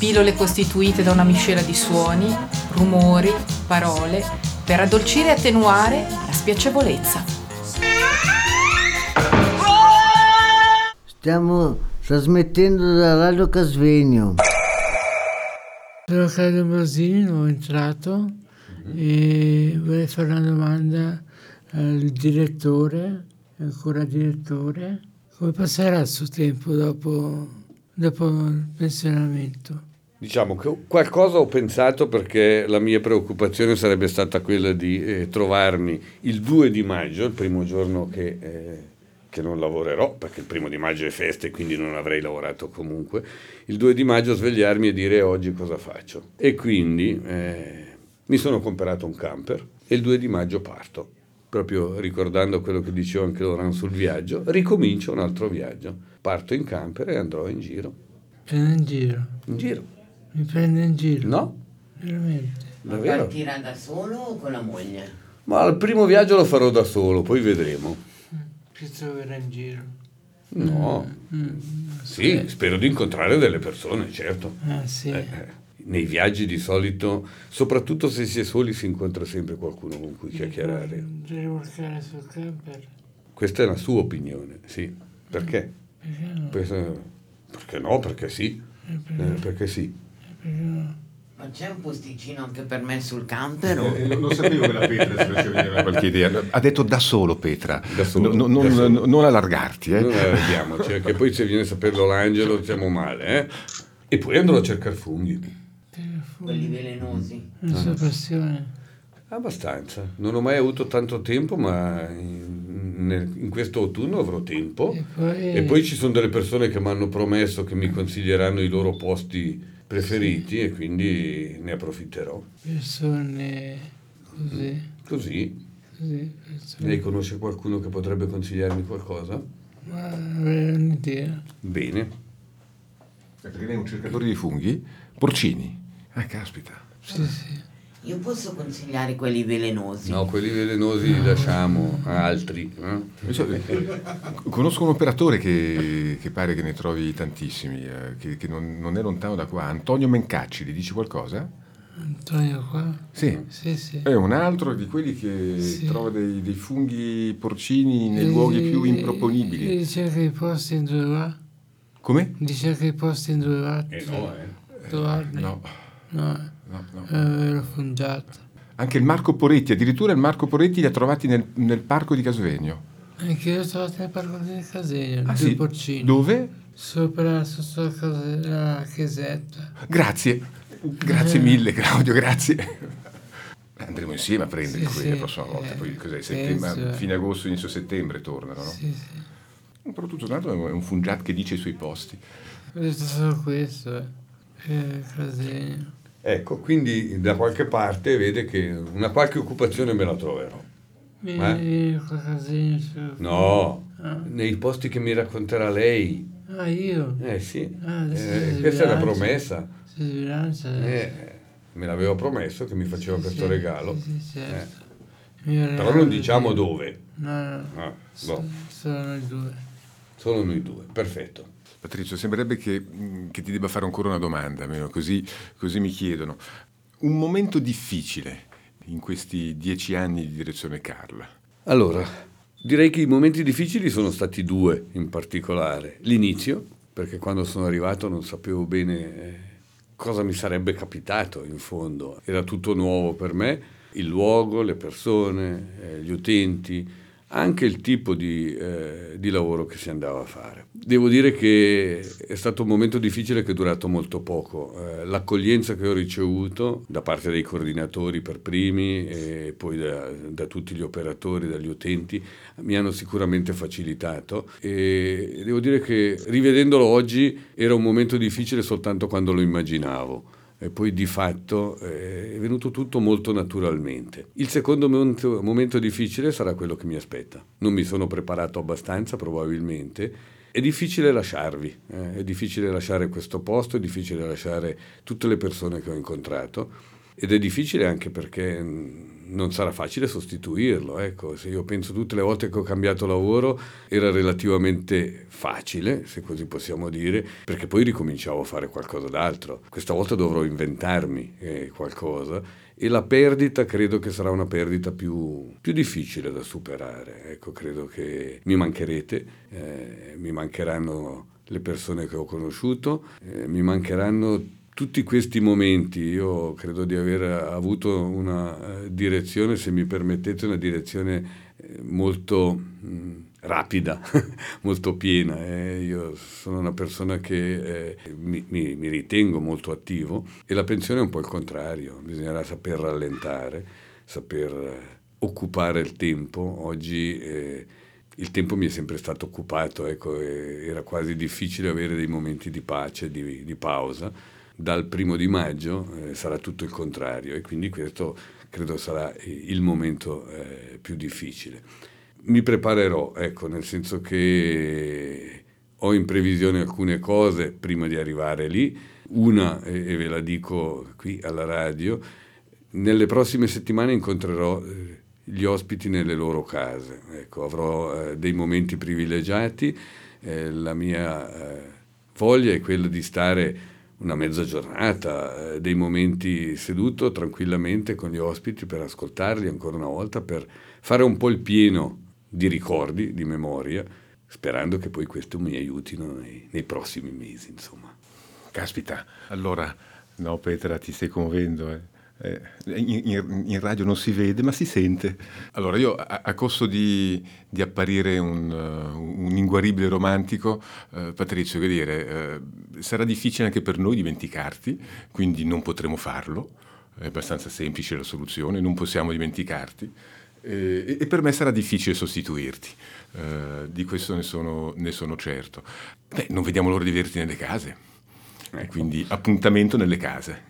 Pillole costituite da una miscela di suoni, rumori, parole, per addolcire e attenuare la spiacevolezza. Stiamo trasmettendo da Radio Casvegno. Sono Carlo Brasini, nuovo entrato e vorrei fare una domanda al direttore, ancora direttore, come passerà il suo tempo dopo, dopo il pensionamento? Diciamo che qualcosa ho pensato perché la mia preoccupazione sarebbe stata quella di eh, trovarmi il 2 di maggio, il primo giorno che, eh, che, non lavorerò, perché il primo di maggio è festa e quindi non avrei lavorato comunque, il 2 di maggio svegliarmi e dire oggi cosa faccio. E quindi eh, mi sono comprato un camper e il 2 di maggio parto proprio ricordando quello che diceva anche Loran sul viaggio, ricomincio un altro viaggio. Parto in camper e andrò in giro. Prende in giro? In giro. Mi prende in giro? No. Veramente? Ma partirà da solo o con la moglie? Ma il primo viaggio lo farò da solo, poi vedremo. Ci troverà in giro? No. Mm. Sì, spero di incontrare delle persone, certo. Ah, sì. Eh, eh nei viaggi di solito, soprattutto se si è soli, si incontra sempre qualcuno con cui chiacchierare. Rimorcare sul camper? Questa è la sua opinione, sì. Perché? Perché no? Perché, perché no? Perché sì. Perché, eh, perché sì. Ma c'è un posticino anche per me sul camper? O... Eh, non sapevo che la Petra si faceva qualche idea. Ha detto da solo Petra, da solo, no, non, da solo. non, allargarti. Eh. Non allarghiamoci, perché poi se viene a saperlo l'angelo siamo male. Eh? E poi andrò a cercare funghi. Quelli velenosi. La sua passione. Abbastanza. Non ho mai avuto tanto tempo, ma in, in questo autunno avrò tempo. E poi, E poi ci sono delle persone che mi hanno promesso che mi consiglieranno i loro posti preferiti e quindi ne approfitterò. persone così. Così. così persone. Lei conosce qualcuno che potrebbe consigliarmi qualcosa? Ma avrei un'idea. Bene. Perché lei è un cercatore di funghi? Porcini. Ah, caspita. Sì, sì. Io posso consigliare quelli velenosi? No, quelli velenosi li lasciamo a altri. eh? Cioè, Conosco un operatore che, che pare che ne trovi tantissimi, eh, che, che non, non è lontano da qua. Antonio Mencacci, gli dici qualcosa? Antonio qua? Sì. Sì, sì. È un altro di quelli che Sì. trova dei, dei funghi porcini nei E- luoghi più e improponibili. Dice che i posti in dove va? Come? Dice che i posti in dove va? Eh no, eh. Trovarli? No, No, no, no. è vero fungiato. Anche il Marco Poretti, addirittura il Marco Poretti li ha trovati nel, nel parco di Casvegno. Anche io sono stato nel parco del Casegno, Ah, due sì? porcini. Dove? Sopra, sotto la, chiesetta. Grazie, grazie mille Claudio, grazie. Andremo insieme a prenderli Sì, quelli sì, la prossima volta, eh, poi cos'è, settembre- eh. fine agosto, inizio settembre tornano, no? Sì, sì. Però tutto sommato è un fungiat che dice i suoi posti. Ho detto solo questo, eh. Che Casegno. Ecco, quindi da qualche parte vede che una qualche occupazione me la troverò. Casegno. su- No, Ah. nei posti che mi racconterà lei. Ah, io? Eh sì, Ah, Eh, questa è una sbilancia. promessa. Adesso. Eh, me l'aveva promesso che mi faceva Sì, questo sì, regalo. Sì, sì, certo. Eh, Mio Però non di- diciamo dove. No, no, Ah, so- boh, solo noi due. solo noi due, perfetto. Patrizio, sembrerebbe che, mh, che ti debba fare ancora una domanda, almeno così, così mi chiedono. Un momento difficile in questi dieci anni di direzione Carla. Allora, direi che i momenti difficili sono stati due in particolare. L'inizio, perché quando sono arrivato non sapevo bene eh, cosa mi sarebbe capitato in fondo. Era tutto nuovo per me, il luogo, le persone, eh, gli utenti, anche il tipo di, eh, di lavoro che si andava a fare. Devo dire che è stato un momento difficile che è durato molto poco. Eh, l'accoglienza che ho ricevuto da parte dei coordinatori per primi e poi da, da tutti gli operatori, dagli utenti, mi hanno sicuramente facilitato e devo dire che rivedendolo oggi era un momento difficile soltanto quando lo immaginavo. E poi di fatto eh, è venuto tutto molto naturalmente. Il secondo momento, momento difficile sarà quello che mi aspetta. Non mi sono preparato abbastanza probabilmente. È difficile lasciarvi, eh, è difficile lasciare questo posto, è difficile lasciare tutte le persone che ho incontrato ed è difficile anche perché non sarà facile sostituirlo. Ecco, se io penso tutte le volte che ho cambiato lavoro era relativamente facile, se così possiamo dire, perché poi ricominciavo a fare qualcosa d'altro. Questa volta dovrò inventarmi eh, qualcosa e la perdita credo che sarà una perdita più, più difficile da superare. Ecco, credo che mi mancherete, eh, mi mancheranno le persone che ho conosciuto, eh, mi mancheranno tutti questi momenti io credo di aver avuto una eh, direzione, se mi permettete, una direzione eh, molto mm, rapida, molto piena. Eh. Io sono una persona che eh, mi, mi, mi, ritengo molto attivo e la pensione è un po' il contrario, bisognerà saper rallentare, saper eh, occupare il tempo. Oggi eh, il tempo mi è sempre stato occupato, ecco, era quasi difficile avere dei momenti di pace, di, di pausa dal primo di maggio eh, sarà tutto il contrario e quindi questo credo sarà il momento eh, più difficile. Mi preparerò, ecco, nel senso che ho in previsione alcune cose prima di arrivare lì, una, e ve la dico qui alla radio, nelle prossime settimane incontrerò eh, gli ospiti nelle loro case, ecco, avrò eh, dei momenti privilegiati, eh, la mia eh, voglia è quella di stare una mezza giornata, eh, dei momenti seduto tranquillamente con gli ospiti per ascoltarli ancora una volta, per fare un po' il pieno di ricordi, di memoria, sperando che poi questo mi aiutino nei, nei prossimi mesi, insomma. Caspita, allora, no Petra, ti stai convendo, eh? Eh, in, in, radio non si vede ma si sente. Allora io a, a costo di, di apparire un, uh, un, inguaribile romantico, uh, Patrizio, che dire, uh, sarà difficile anche per noi dimenticarti, quindi non potremo farlo, è abbastanza semplice la soluzione, non possiamo dimenticarti. E, e per me sarà difficile sostituirti, di questo ne sono, ne sono certo. Beh, non vediamo l'ora di vederti nelle case, ecco. quindi appuntamento nelle case.